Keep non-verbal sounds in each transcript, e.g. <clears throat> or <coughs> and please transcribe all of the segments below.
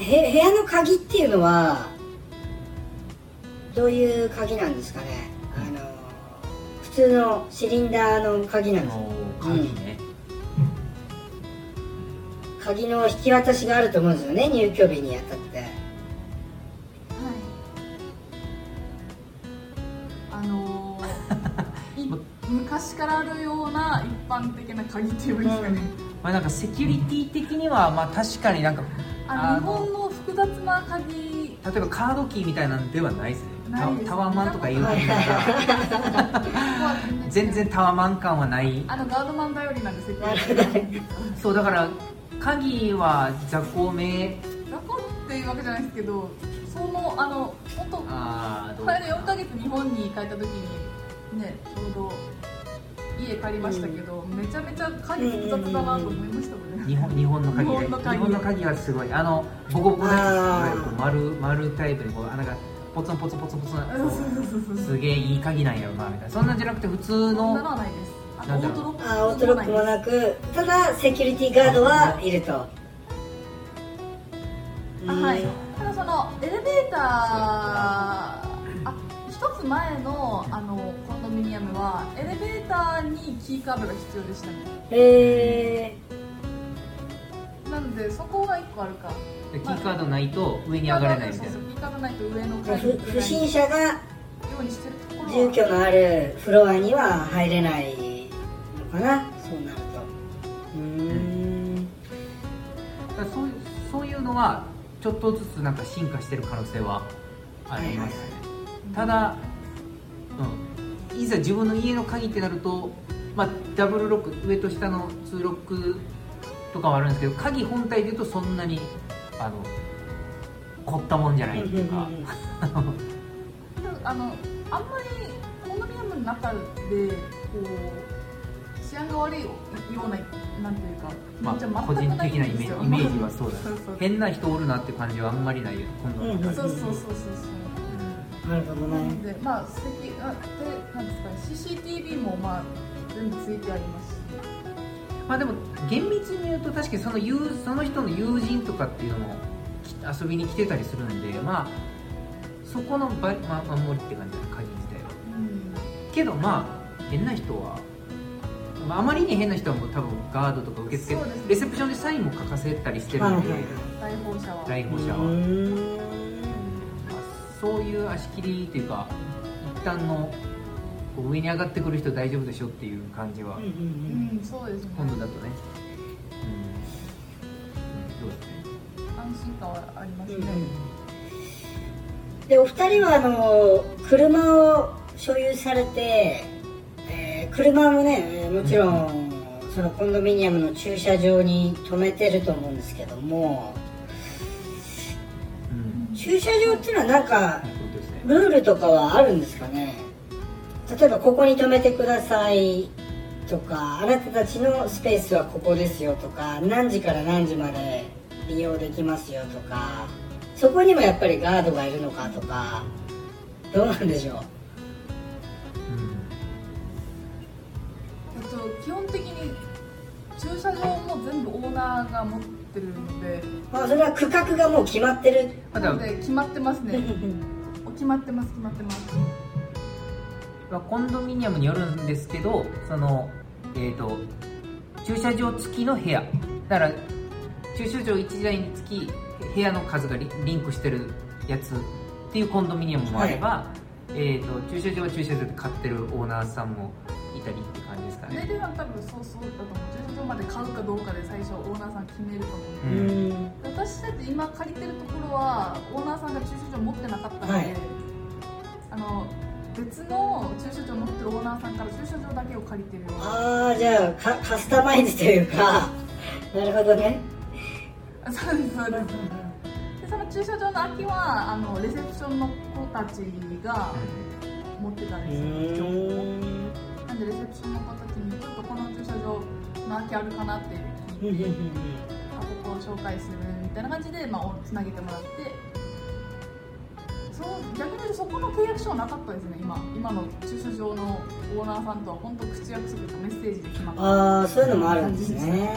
へ部屋の鍵っていうのはどういう鍵なんですかね？あの普通のシリンダーの鍵なんです。か鍵ね、鍵の引き渡しがあると思うんですよね入居日にあたって。はい。あのー <laughs> い昔からあるような一般的な鍵っていいですかね、まあなんかセキュリティ的にはまあ確かになんかあの日本の複雑な鍵例えばカードキーみたいなんではないですね。タタワマンとか言うはいては全然タワマン感はない。あのガードマン頼りなんですよ。そうだから鍵は雑魚名雑魚っていうわけじゃないですけどそのあの本当あーどうこれで4ヶ月日本に帰った時にねちょうど家借りましたけど、めちゃめちゃ鍵複雑だなと思いましたもんね、日本日本の鍵ね。日本の鍵。日本の鍵はすごい。あのボコボコのこう丸丸タイプにこう穴がポツンポツンポツンポツン。すげえいい鍵なんやろなみたいな。そんなんじゃなくて普通そんなののはないです。あオートロック。もなくただセキュリティガードはいると。あはい。うん。ただそのエレベーターあ一つ前のあのコンドミニアムはエレベーターにキーカードが必要でしたね。えなのでそこが1個あるか。キーカードないと上に上がれないみたいな。そうそうキーカードないと上のー、階に不審者がうにしてるところは。住居のあるフロアには入れないのかな。そうなると。うーん。だからそういうそういうのはちょっとずつなんか進化してる可能性はありますね、ただ、うん、いざ自分の家の鍵ってなると、まあ、ダブルロック上と下の2ロックとかはあるんですけど鍵本体でいうとそんなにあの凝ったもんじゃないっていうか。<laughs> あのあんまりコンドミニアムの中でこう治安が悪いようななんていうかまあ、個人的なイメイメージはそうだ変な人おるなって感じはあんまりないよ今度の。うん。そうそうそうそうそうなるほどね。でまあ席あでなんですかね CCTV もまあ全部ついてあります。しまあでも厳密に言うと確かにその友その人の友人とかっていうのもき遊びに来てたりするんでまあそこのば、まあ、守りって感じだね鍵自体はうんけ。どまあ変な人は、まあ、あまりに変な人はもう多分ガードとか受付、レセプションでサインも書かせたりしてるんで、来訪者はう来訪者は、そういう足切りというか一旦の上に上がってくる人大丈夫でしょっていう感じは、うんうんううんんそうですね。今度だとね、うん。うん、そうですね。安心感はありますね、でお二人はあの車を所有されて、えー車もねえーもちろんそのコンドミニアムの駐車場に止めてると思うんですけどもうん駐車場っていうのはなんかルールとかはあるんですかね？例えばここに止めてくださいとかあなたたちのスペースはここですよとか何時から何時まで利用できますよとかそこにもやっぱりガードがいるのかとかどうなんでしょう？えっと、基本的に駐車場も全部オーナーが持ってるので。まあそれは区画がもう決まってる。なので決まってますね。<laughs> 決まってます決まってます。まあコンドミニアムによるんですけどそのえー、と駐車場付きの部屋。だから駐車場1台につき部屋の数がリリンクしてるやつっていうコンドミニアムもあれば、えー、と駐車場は駐車場で買ってるオーナーさんもいたりって感じですかね。多分そうそうだと思うまで買うかどうかで最初オーナーさん決めると思うううんん私たち今借りてるところはオーナーさんが駐車場持ってなかったので、はい。あの別の駐車場持ってるオーナーさんから駐車場だけを借りてるよああじゃあカカスタマイズというか。<laughs> なるほどね。あそうですそうです。でその駐車場の空きはあのレセプションの子たちが持ってたんうですよ、なんでレセプションの子たちにちょっと空きあるかなって聞いてあここを紹介するみたいな感じで、まあ、つなげてもらってその逆に言うとそこの契約書はなかったですね今今の駐車場のオーナーさんとは本当口約束とメッセージで決まった、はああそういうのもあるんですね。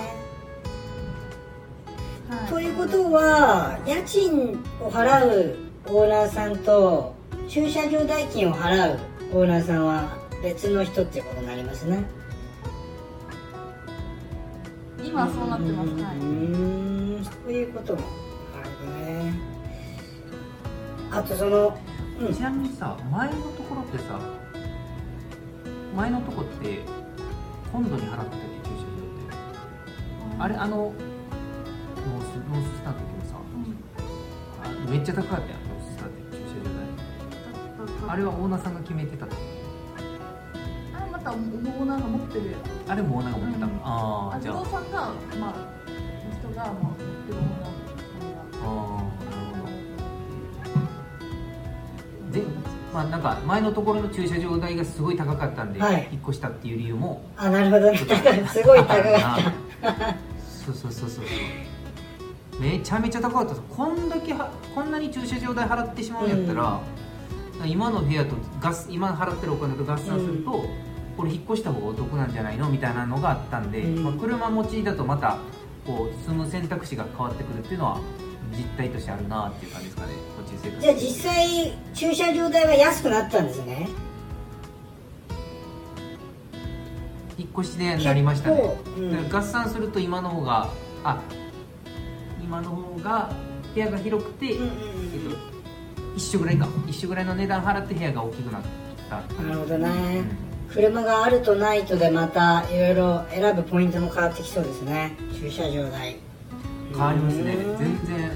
い、ということは家賃を払うオーナーさんと駐車場代金を払うオーナーさんは別の人っていうことになりますね今はそうなってます、うはい。そういうこともなるほどね。あとそのうん。ちなみにさ前のところってさ前のとこって今度に払ってたっけ駐車場ってあれあのノースノーススターの時もさうん。あめっちゃ高かったやんノーススターって駐車場代あれはオーナーさんが決めてたと。あれまたオーナーが持ってる。あれもオーナーが持ってた。の、うん。あ不ああじゃあ。動産がまあ人がまあ持ってるオーナーああなるほど。でまあなんか前のところの駐車場代がすごい高かったんで、はい。引っ越したっていう理由も。あなるほどね。すごい高かった。そうそうそうそう。めちゃめちゃ高かったこんだけはこんなに駐車場代払ってしまうんやったら、今の部屋とガス今払ってるお金と合算すると、これ引っ越した方がお得なんじゃないのみたいなのがあったんで、うん。まあ、車持ちだとまたこう住む選択肢が変わってくるっていうのは実態としてあるなっていう感じですかね。こっち生活じゃあ実際駐車場代は安くなったんですね。引っ越しでなりましたね。うん。合算すると今の方があ今の方が部屋が広くて、うんうんうん。えっと一緒ぐらいか。一緒ぐらいの値段払って部屋が大きくなったなるほどね車があるとないとでまたいろいろ選ぶポイントも変わってきそうですね。駐車場代。変わりますね。うん。全然、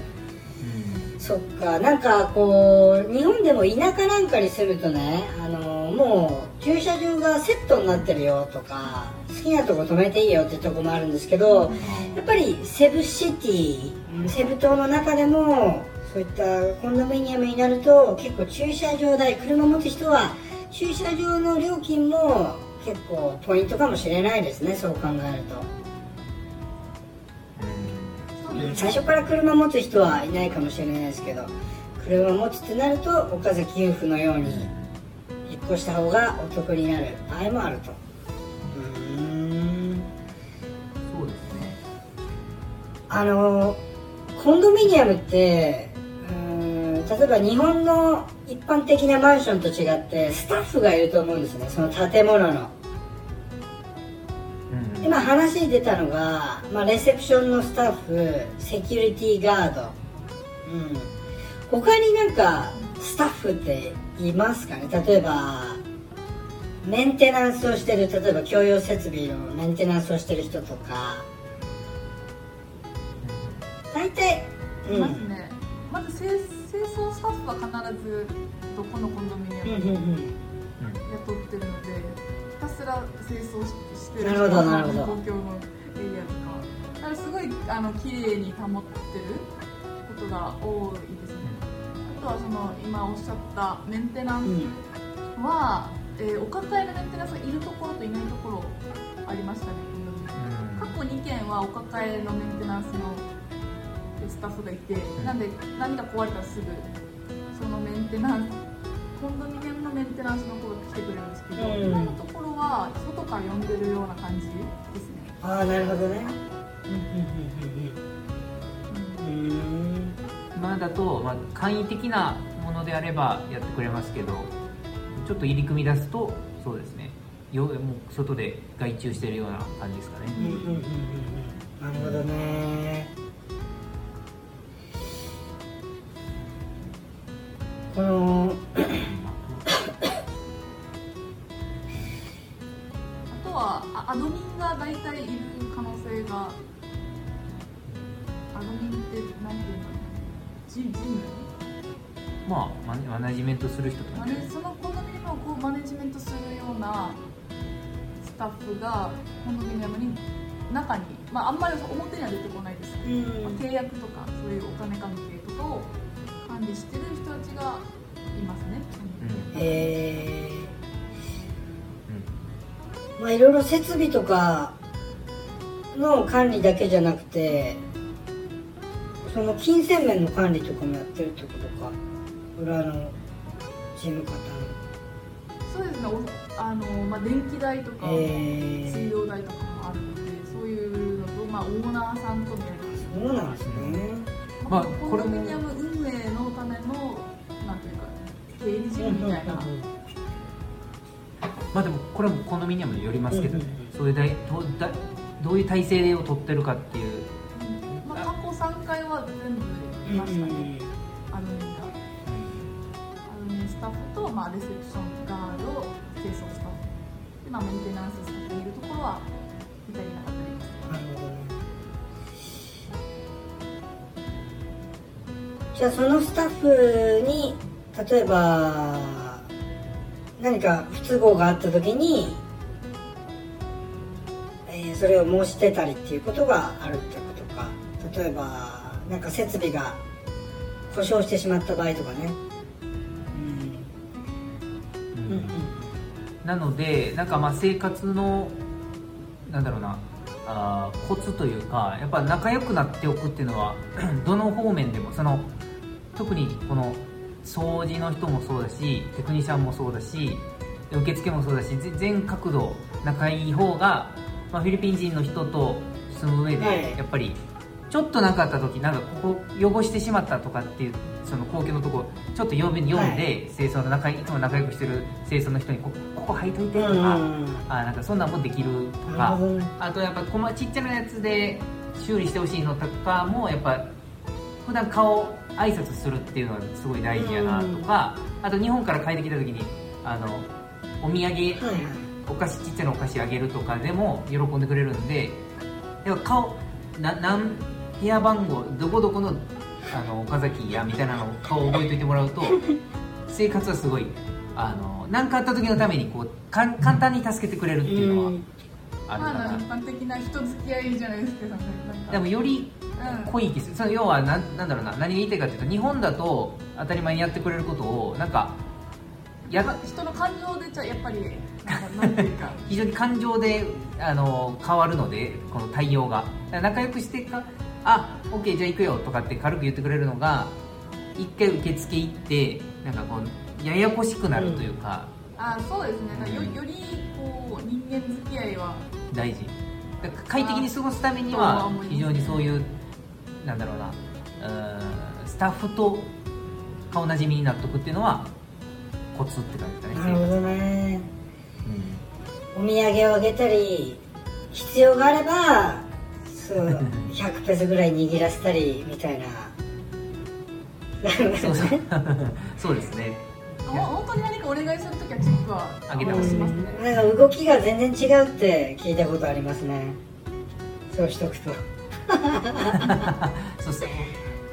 そっか。なんかこう日本でも田舎なんかに住むとねあのもう駐車場がセットになってるよとか好きなとこ止めていいよってとこもあるんですけどやっぱりセブシティセブ島の中でもそういったコンドミニアムになると結構駐車場代車持つ人は駐車場の料金も結構ポイントかもしれないですねそう考えると。うん。うん最初から車持つ人はいないかもしれないですけど車持つってなると岡崎裕夫のように引っ越した方がお得になる場合もあると。うーんそうですね。あのコンドミニアムって例えば日本の一般的なマンションと違ってスタッフがいると思うんですね。その建物の。うん。今話に出たのが、まあ、レセプションのスタッフセキュリティガード、うん、他になんかスタッフっていますかね？例えばメンテナンスをしてる例えば共用設備のメンテナンスをしてる人とか。大体うん。まずね。まず清清掃スタッフは必ずどこのコンドミニアムにうんうんうん。雇ってるのでひたすら清掃ししてるなるほどなるほど。公共のエリアとか。だからすごいあの綺麗に保ってることが多いですね。あとはその今おっしゃったメンテナンうん。スは、えーお抱えのメンテナンスがいるところといないところありましたね。過去2件はお抱えのメンテナンスのスタッフがいて、なんで何か壊れたらすぐそのメンテナンスコンドミニアムのメンテナンスの子が来てくれるんですけど、うん。今のところは外から呼んでるような感じですね、ああなるほどね。うん。うんうんうんうー。ん今だと、まあ、簡易的なものであればやってくれますけどちょっと入り組み出すとそうですね。よもう外で外注してるような感じですかね、うんうんうんうんうん。なるほどねこのあとはあアドミンが大体いる可能性がアドミンって何ていうのジジムまあマネマネジメントする人とかマネそのコンドミニアムをこうマネジメントするようなスタッフがコンドミニアムに中に、まあ、あんまり表には出てこないですけど、うん。まあ契約とかそういうお金関係とかを管理してる人たちがいますね、うん。えうん。ー、まあいろいろ設備とかの管理だけじゃなくてその金銭面の管理とかもやってるってことか。裏の事務方の。そうですね。おあの、まあ、電気代とか、えー。水道代とかもあるのでそういうのと、まあ、オーナーさんともやります。そうなんですね。まあコこれも経理事務みたいな、まあでもこれもコンドミニアムによりますけどね、うんそういうだいどうだどういう体制を取ってるかっていう。まあ、過去3回は全部いましたね、アルミンがアルミンスタッフと、まあ、レセプションガード清掃スタッフで、まあ、メンテナンススタッフがいるところは2人いなかったりじゃあそのスタッフに例えば何か不都合があった時に、えーそれを申し出たりっていうことがあるってことか。例えばなんか設備が故障してしまった場合とかね。うん。うん。うんなのでなんかまあ生活のなんだろうなあーコツというかやっぱ仲良くなっておくっていうのは <clears throat> どの方面でもその特にこの掃除の人もそうだしテクニシャンもそうだしで受付もそうだしぜ全角度仲いい方が、まあ、フィリピン人の人と住む上で、はい。やっぱりちょっとなかった時なんかここ汚してしまったとかっていうその公共のとこちょっと読んで読んで、清掃の仲いいつも仲良くしてる清掃の人にこここ履いといてとか、うん。あなんかそんなんもできるとかなるほどね。あとやっぱこまちっちゃなやつで修理してほしいのとかもやっぱ普段顔挨拶するっていうのはすごい大事やなとか、あと日本から帰ってきた時にあのお土産、お菓子ちっちゃなお菓子あげるとかでも喜んでくれるんでやっぱ顔ななん部屋番号どこどこのあの岡崎やみたいなのを顔覚えといてもらうと <laughs> 生活はすごいあの何かあった時のためにこうかん簡単に助けてくれるっていうのはあるかな、まあ、一般的な人付き合いじゃないですけどね。でもよりうん濃い気するその要はなんなんだろうな。何が言いたいかというと日本だと当たり前にやってくれることをなんかやなんか人の感情でじゃあやっぱり <laughs> なんていうか。非常に感情であの変わるのでこの対応が。仲良くしてかあオッケーじゃあ行くよとかって軽く言ってくれるのが一回受付行ってなんかこうややこしくなるというか、あそうですね。よよりこう人間付き合いは。大事。快適に過ごすためには非常にそういうなんだろうな。うーんスタッフと顔なじみになっとくっていうのはコツって感じですかね。なるほどね。うん。お土産をあげたり必要があればそう <laughs> 100ペソぐらい握らせたりみたいな。そうそう。<laughs> そうですね。ほ本当に何かお願いするときはチップはあげてますしますね。なんか動きが全然違うって聞いたことありますね。そうしとくと <laughs> そうそう。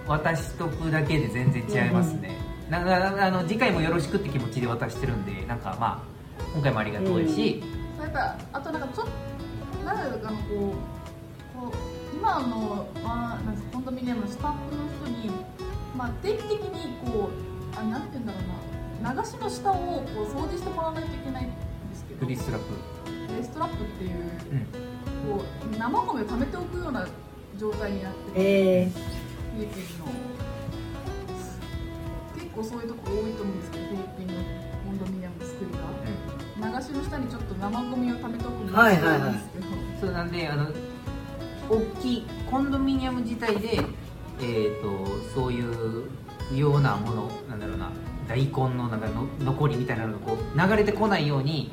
渡しとくだけで全然違いますね、なんかあの次回もよろしくって気持ちで渡してるんでなんかまあ今回もありがとうやし、そうやっぱあとなんかちょっとなんだろうかなこうこう今の、まあ、なんコンドミニアムのスタッフの人に、まあ、定期的にこうあなんて言うんだろうな流しの下をこう掃除してもらわないといけないんですけどフリーストラップ。レストラップっていううん。こう生ゴミを溜めておくような状態になってて、えフィリピンの。結構そういうとこ多いと思うんですけどフィリピンのコンドミニアムの作りが。流しの下にちょっと生ゴミを溜めておくのがはいはいはい。んですけど、そうなんであの大きいコンドミニアム自体で、えー、とそういう不要なものなんだろうな大根のなんかの残りみたいなのがこう流れてこないように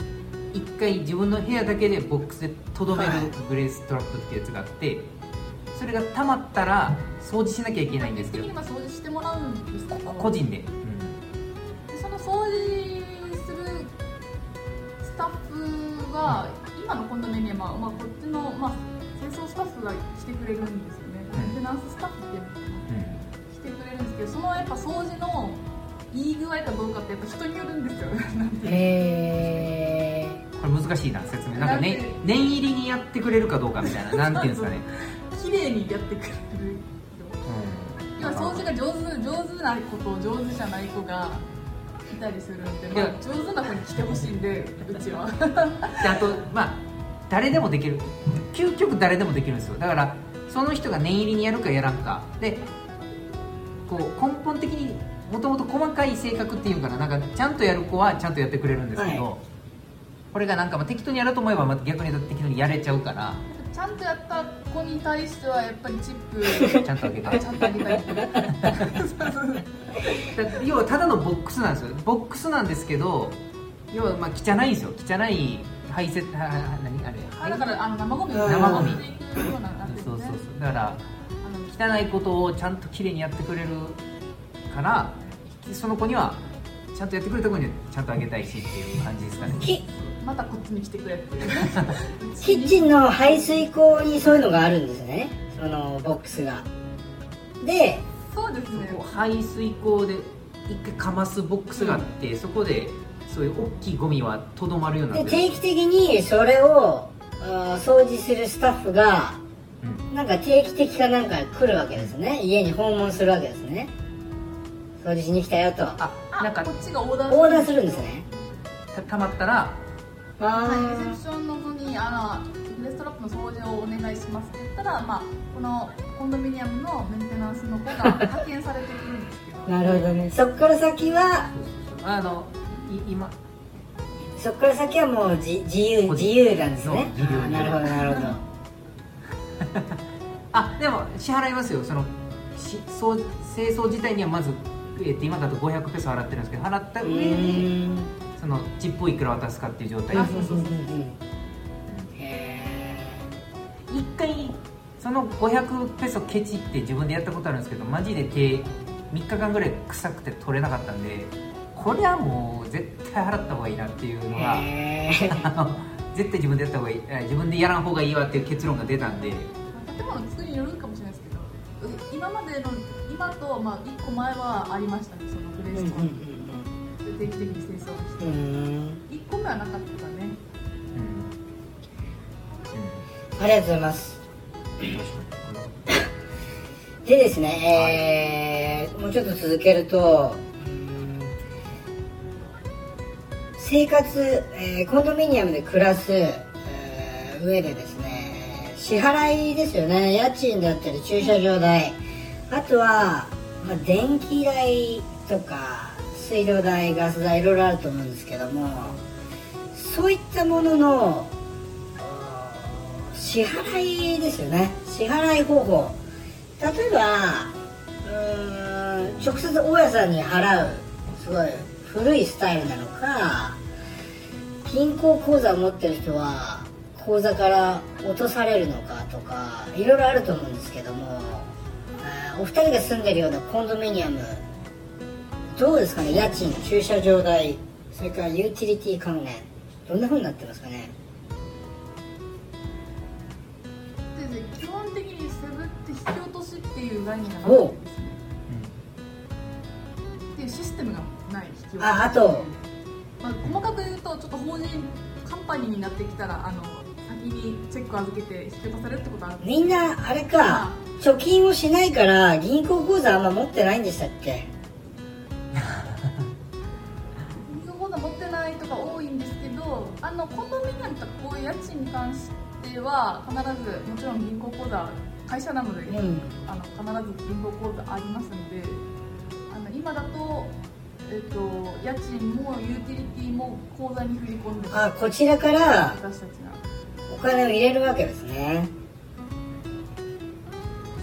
一回自分の部屋だけでボックスでとどめるはい。グレーストラップっていうやつがあってそれが溜まったら掃除しなきゃいけないんですけど。的にまあ掃除してもらうんですけど個人で、でその掃除するスタッフが今のコンドミニアムは、まあ、こっちの、まあ、清掃スタッフがしてくれるんですよね、うん。メンテナンススタッフってしてくれるんですけどそのやっぱ掃除のいい具合かどうかってやっぱ人によるんですよ。<laughs> なんー、てえこれ難しいな説明。なんか、ね念入りにやってくれるかどうかみたいな。なんていうんですかね、綺麗にやってくれるうん、要は掃除が上手上手な子と上手じゃない子がいたりするんで、まあ上手な子に来てほしいんで <laughs> うちは。であとまあ誰でもできる。究極誰でもできるんですよ。だからその人が念入りにやるかやらんか。でこう根本的にもともと細かい性格っていうかな。なんかちゃんとやる子はちゃんとやってくれるんですけど、はい。これがなんかまあ適当にやろうと思えばまた逆に適当にやれちゃうからちちゃんとやった子に対してはやっぱりチップちゃんとあげた。あちゃんとあげたい。だ <laughs> 要はただのボックスなんですよボックスなんですけど要はまあ汚いんですよ。汚い排泄はは何？あれ。あだからあの生ゴミ。うん生ゴミ。っていうようななってるそう。そうねそうだからあの汚いことをちゃんときれいにやってくれるからその子にはちゃんとやってくれた子にはちゃんとあげたいしっていう感じですかね。きまたこっちに来てくれって。いうキッチンの排水口にそういうのがあるんですね。そのボックスが。でそうですね。排水口で一回かますボックスがあって、そこでそういう大きいゴミはとどまるようになって定期的にそれを掃除するスタッフがうん。なんか定期的かなんか来るわけですね。家に訪問するわけですね。掃除しに来たよと。あなんかこっちがオーダーする。んですね。たたまったらあはい、レセプションの子にあのレストラップの掃除をお願い。しますって言ったら、まあ、このコンドミニアムのメンテナンスの子が派遣されてくるんですけどなるほどねそっから先はあのい。今そっから先はもう自由自由なんですね自由なるほどなるほどあでも支払い。ますよそのしそう清掃自体にはまず、えーと今だと500ペソ払ってるんですけど払った上でーんそのチップをいくら渡すかっていう状態。あでそうそうそう。へ一回その500ペソケチって自分でやったことあるんですけどマジで手3日間ぐらい臭くて取れなかったんでこれはもう絶対払った方がいいなっていうのー。が <laughs> 絶対自分でやった方がいいえ自分でやらん方がいいわっていう結論が出たんで。建物の作りによるかもしれないですけどう今までの今と、まあ、1個前はありましたねそのグレーストーンで定期的に清掃して、うん。うんうん1個目はなかったね。うん。ありがとうございます。でですね、えーもうちょっと続けるとうん生活、えーコンドミニアムで暮らす、えー上でですね支払いですよね。家賃だったり駐車場代。あとは、まあ、電気代とか水道代ガス代いろいろあると思うんですけどもそういったものの支払いですよね。支払い方法。例えばうん直接大家さんに払うすごい古いスタイルなのか銀行口座を持ってる人は口座から落とされるのかとかいろいろあると思うんですけどもお二人が住んでるようなコンドミニアムどうですかね？家賃駐車場代それからユーティリティ関連どんな風になってますかね？基本的にセブって引き落としっていう概念がなくてですね。っていうシステムがない引き落とし。ああと。まあ、細かく言うとちょっと法人カンパニーになってきたらあの先にチェック預けて引き落とされるってことある。みんなあれか。貯金をしないから銀行口座あんま持ってないんでしたっけ？は必ずもちろん銀行口座会社なので、うん。あの必ず銀行口座ありますのであの今だと,、えっと家賃もユーティリティも口座に振り込んであこちらから私たちが。お金を入れるわけですね。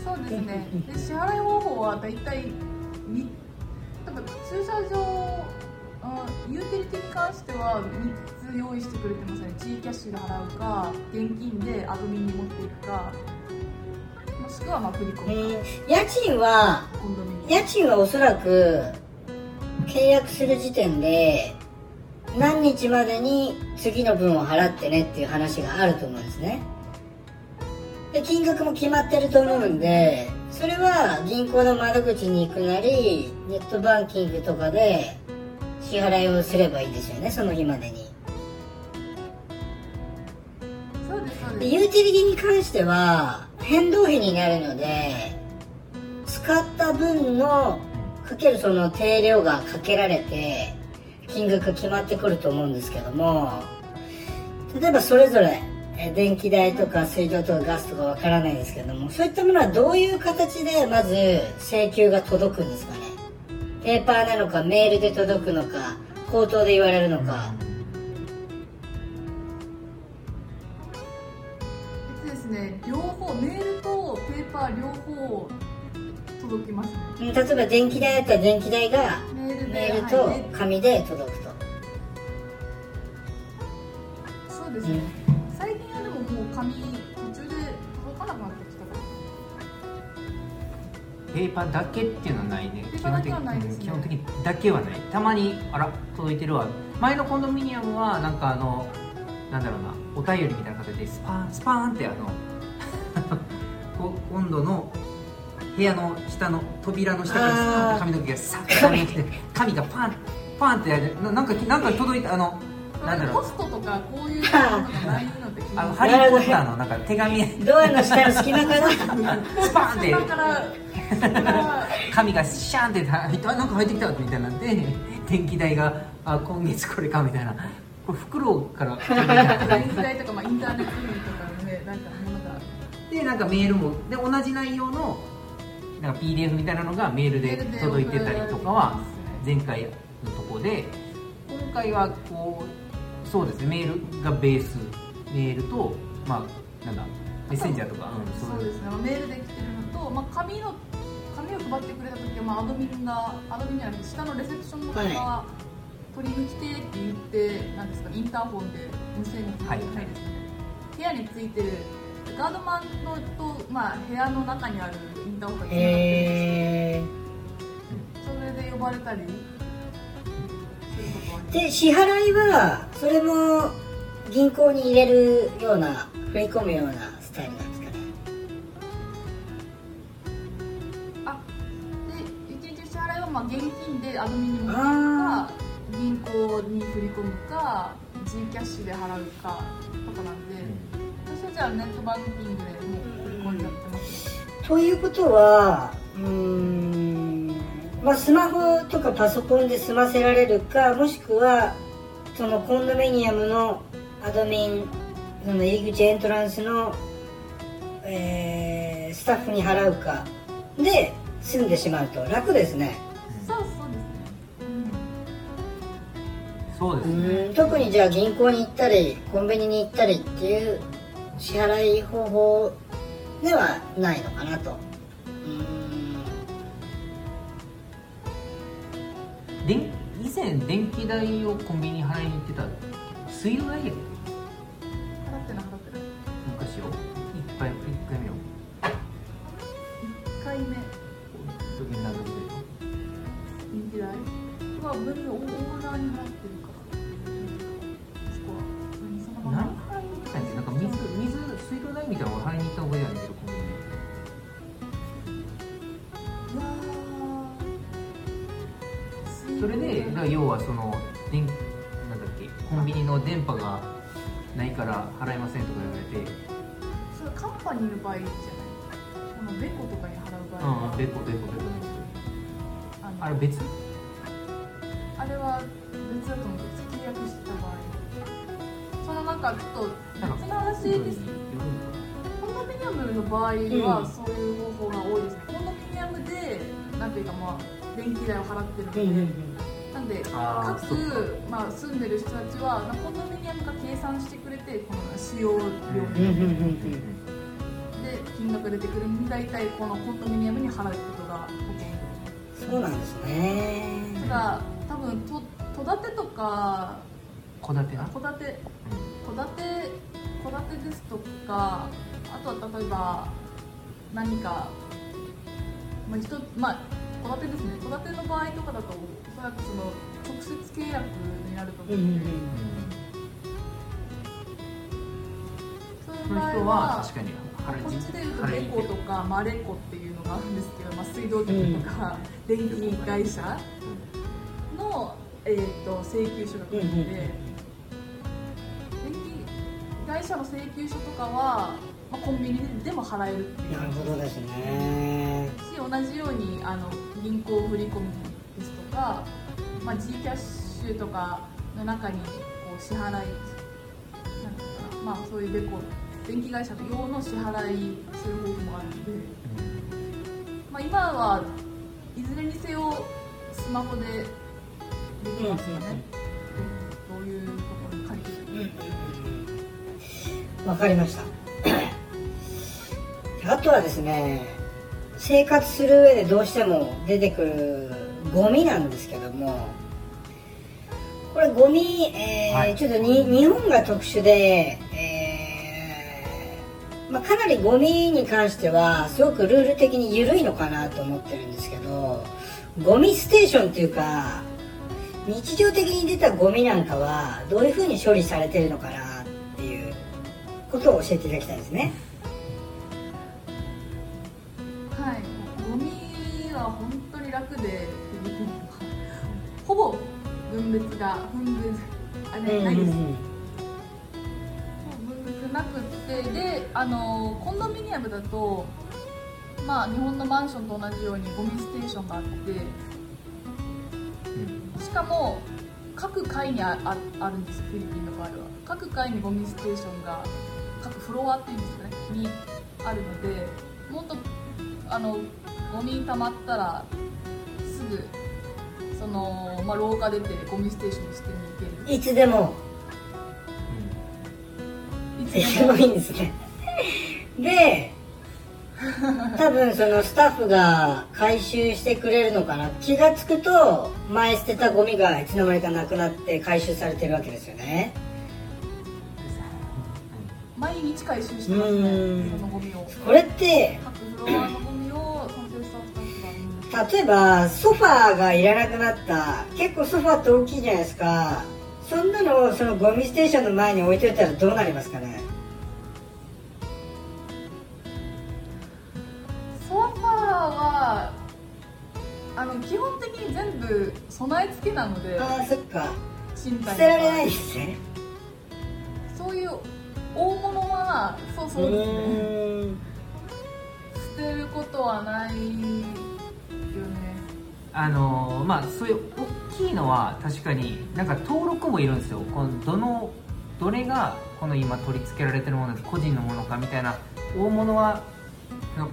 そうですね。<laughs> で支払い方法は大体み多分駐車場あユーティリティに関しては3つ用意してくれてますね G キャッシュで払うか現金でアドミンに持っていくか。もしくはまあ振り込うんむか家賃は家賃はおそらく契約する時点で何日までに次の分を払ってねっていう話があると思うんですね。で金額も決まってると思うんでそれは銀行の窓口に行くなりネットバンキングとかで支払いをすればいいですよねその日までにでユーティリティに関しては変動費になるので使った分のかけるその定量がかけられて金額が決まってくると思うんですけども例えばそれぞれ電気代とか水道とかガスとかわからないですけどもそういったものはどういう形でまず請求が届くんですかね？ペーパーなのかメールで届くのか口頭で言われるのかとペーパー両方届きますね。うん例えば電気代だったら電気代がメールとはい紙で届くと、そうですね、最近はでももう紙途中で届かなくなってきたから。ペーパーだけっていうのはないね。基本的にだけはない。たまにあら届いてるわ。前のコンドミニアムはなんかあのなんだろうなお便りみたいな形でスパーンスパーンってあのこ <laughs> 温度の部屋の下の扉の下からスパーンって髪の毛がさっと髪が来て髪。がパンパンってやるななんかなんか届いたあのなんだろう。ポストとかこういう <laughs> のがないのであのハリー・ポッターのなんか手紙。ドアの下の隙間からスパーンって。髪がシャーンって入ってあなんか入ってきたみたいになって電気代があ今月これかみたいな。これ袋から。<laughs> 電気代とか、まあ、インターネットでなんかメールもで同じ内容のなんか PDF みたいなのがメールで届いてたりとかは前回のとこで今回はこうそうですねメールがベースメールとまあなんだメッセンジャーとか、うん、そうですねメールで来てるのと、まあ、紙の紙を配ってくれた時は、まあ、アドミンがアドミンじゃなくて下のレセプションの方が、は取りに来てって言ってなんですかインターホンで無線にはいですね、部屋についてるガードマンのと、まあ、部屋の中にあるインターホンがつながってるんですえそれで呼ばれたりで支払いはそれも銀行に入れるような振り込むようなスタイルなんですかね？あで一日支払いはまあ現金でアドミンに持っていくあか銀行に振り込むか G キャッシュで払うかとかなんで、私はじゃあネットバンキングでもう振り込ん。じゃってます、ということはうーんまあスマホとかパソコンで済ませられるかもしくはそのコンドミニアムのアドミンその入り口エントランスの、えースタッフに払うかで済んでしまうと。楽ですね。そうそうですね、うそうですね。特にじゃあ銀行に行ったりコンビニに行ったりっていう支払い方法ではないのかなと。で以前電気代をコンビニに払いに行ってた水道代要はその電なんだっけコンビニの電波がないから払えませんとか言われて。それカンパニーの場合じゃない？あのベコとかに払う場合。はベコベコベコあのあれ別？あれは別だと思うんです契約してた場合。そのなんかちょっと別の話です。コンドミニアムの場合はそういう方法が多いです。ね、コンドミニアムでなんていうかまあ電気代を払ってるので、なんであー各そっまあ、住んでる人たちはコンドミニアムが計算してくれてこの使用量うんうんうんで金額出てくるんで大体このコンドミニアムに払うことがほとんそうなんですね。どただ多分と戸建てとか戸建てな戸建て戸建て戸建てですとかあとは例えば何かまあ人まあ戸建てですね戸建ての場合とかだとおそらくその直接契約になると思うん。で、そういう場合はは確かにこっちでいうとレコとかマレコっていうのがあるん。ですけど、まあ、水道局とか電気会社の、えー、と請求書が来るので、電気会社の請求書とかは、まあ、コンビニでも払えるっていう。なるほどですね。し同じようにあの銀行振り込みですとか、まあ、G キャッシュとかの中にこう支払いなんかな、まあ、そういうレコ電気会社の用の支払いする方法もあるので、まあ、今はいずれにせよスマホでできますよね、どういうところに借りてるわかりましたあとはですね生活する上でどうしても出てくるゴミなんですけどもこれゴミ、えーはいちょっとに日本が特殊で、えーまあ、かなりゴミに関してはすごくルール的に緩いのかなと思ってるんですけどゴミステーションっていうか日常的に出たゴミなんかはどういうふうに処理されてるのかなっていうことを教えていただきたいですね。はい。ゴミは本当に楽でフィリピンはほぼ分別が分別あれないです、分別なくってであのコンドミ。ニアムだとまあ日本のマンションと同じようにゴミステーションがあってうんしかも各階にあああるんですフィリピンの場合は。各階にゴミステーションが各フロアっていうんですかねにあるのでもっとあのゴミ溜まったらすぐその、まあ、廊下出てゴミステーションに捨てに行けるいつでも。いつでもすごいんですね。で多分そのスタッフが回収してくれるのかな。気がつくと前捨てたゴミがいつの間にかなくなって回収されてるわけですよね毎日回収してますうねん。そのゴミを。これって各フロアのゴミを撮影したスタッフが例えばソファーがいらなくなった。結構ソファーって大きいじゃないですか。そんなのをそのゴミステーションの前に置いといたらどうなりますかね？ソファーはあの基本的に全部備え付けなのでああそっか。捨てられないですね。そういう大物はそうそうですね。捨てることはないよね。あのーまあそういう大きいのは確かになんか登録もいるんですよ。このどのどれがこの今取り付けられてるもので個人のものかみたいな大物は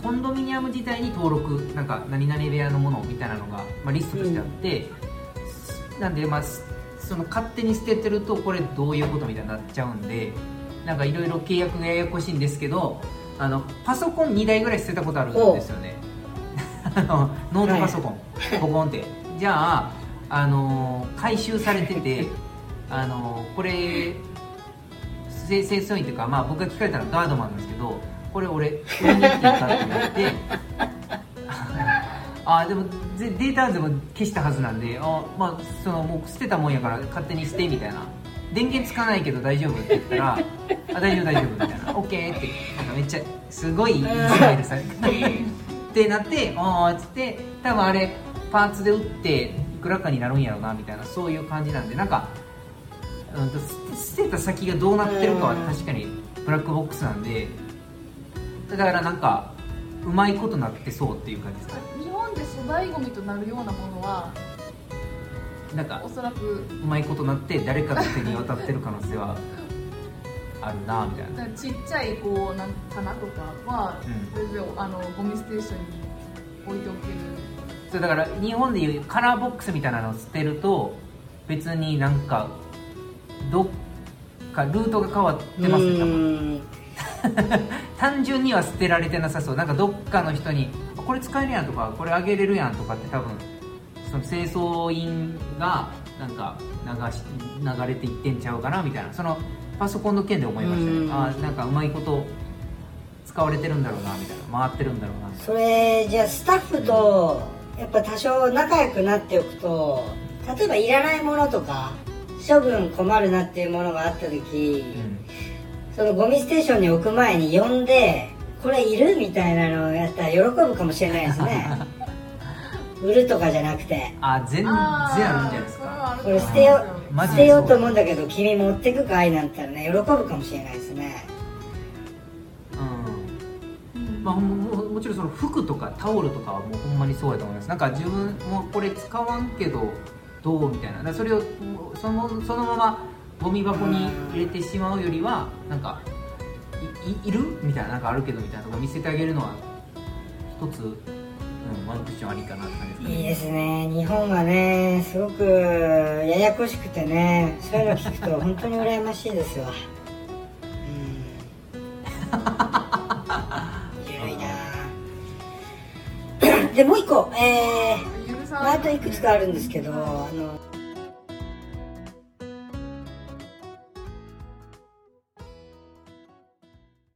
コンドミニアム自体に登録なんか何々部屋のものみたいなのが、まあ、リストとしてあって、なんでまあすその勝手に捨ててるとこれどういうことみたいになっちゃうんでなんかいろいろ契約がややこしいんですけどあのパソコン2台ぐらい捨てたことあるんですよね。<laughs> あのノートパソコン、ポコンって。じゃあ、あのー回収されてて、あのーこれ清清掃員というか、まあ、僕が聞かれたらガードマンなんですけどこれ俺売りに行っていいかって言われて。<laughs> あでもデデータでも消したはずなんであ、まあ、そのもう捨てたもんやから勝手に捨てみたいな電源つかないけど大丈夫って言ったら <laughs> あ大丈夫大丈夫みたいな。OK ってなんかめっちゃすごいイスラエルされてってなってああっつって多分あれパーツで打っていくらかになるんやろうなみたいなそういう感じなんでなんか、うんと、捨てた先がどうなってるかは確かにブラックボックスなんでだからなんかうまいことなってそうっていう感じですかね。日本で粗大ゴミとなるようなものはなんかおそらく。うまいことなって誰かの手に渡ってる可能性はあるなみたいな。ちっちゃいこうなん棚とかはうん。全然あのゴミステーションに置いておける。そうだから日本でいうカラーボックスみたいなのを捨てると別になんかどっかルートが変わってますね多分。<laughs> 単純には捨てられてなさそう。なんかどっかの人にあこれ使えるやんとかこれあげれるやんとかって多分その清掃員がなんか流し流れていってんちゃうかなみたいなそのパソコンの件で思いましたね。うん。あーなんかうまいこと使われてるんだろうなみたいな回ってるんだろうなそれじゃあスタッフとやっぱ多少仲良くなっておくと例えばいらないものとか処分困るなっていうものがあった時、うん。そのゴミステーションに置く前に呼んでこれいるみたいなのをやったら喜ぶかもしれないですね <laughs> 売るとかじゃなくて。あ全然あるんじゃないですか。これ捨てよ捨てようと思うんだけど君持ってくかいなんたらね喜ぶかもしれないですね。うん。まあ、もももちろんその服とかタオルとかはもうほんまにそうやと思います。なんか自分もこれ使わんけどどうみたいな。それをそのそのままゴミ箱に入れてしまうよりはなんかいいいるみたいななんかあるけどみたいなのが見せてあげるのは一つ、ワンクッションありかなって感じですかね。いいですね。日本はねすごくややこしくてねそういうの聞くと本当に羨ましいですわ。うん。<laughs> 緩いな <coughs> でもう一個。えー、まあ、あといくつかあるんですけどあの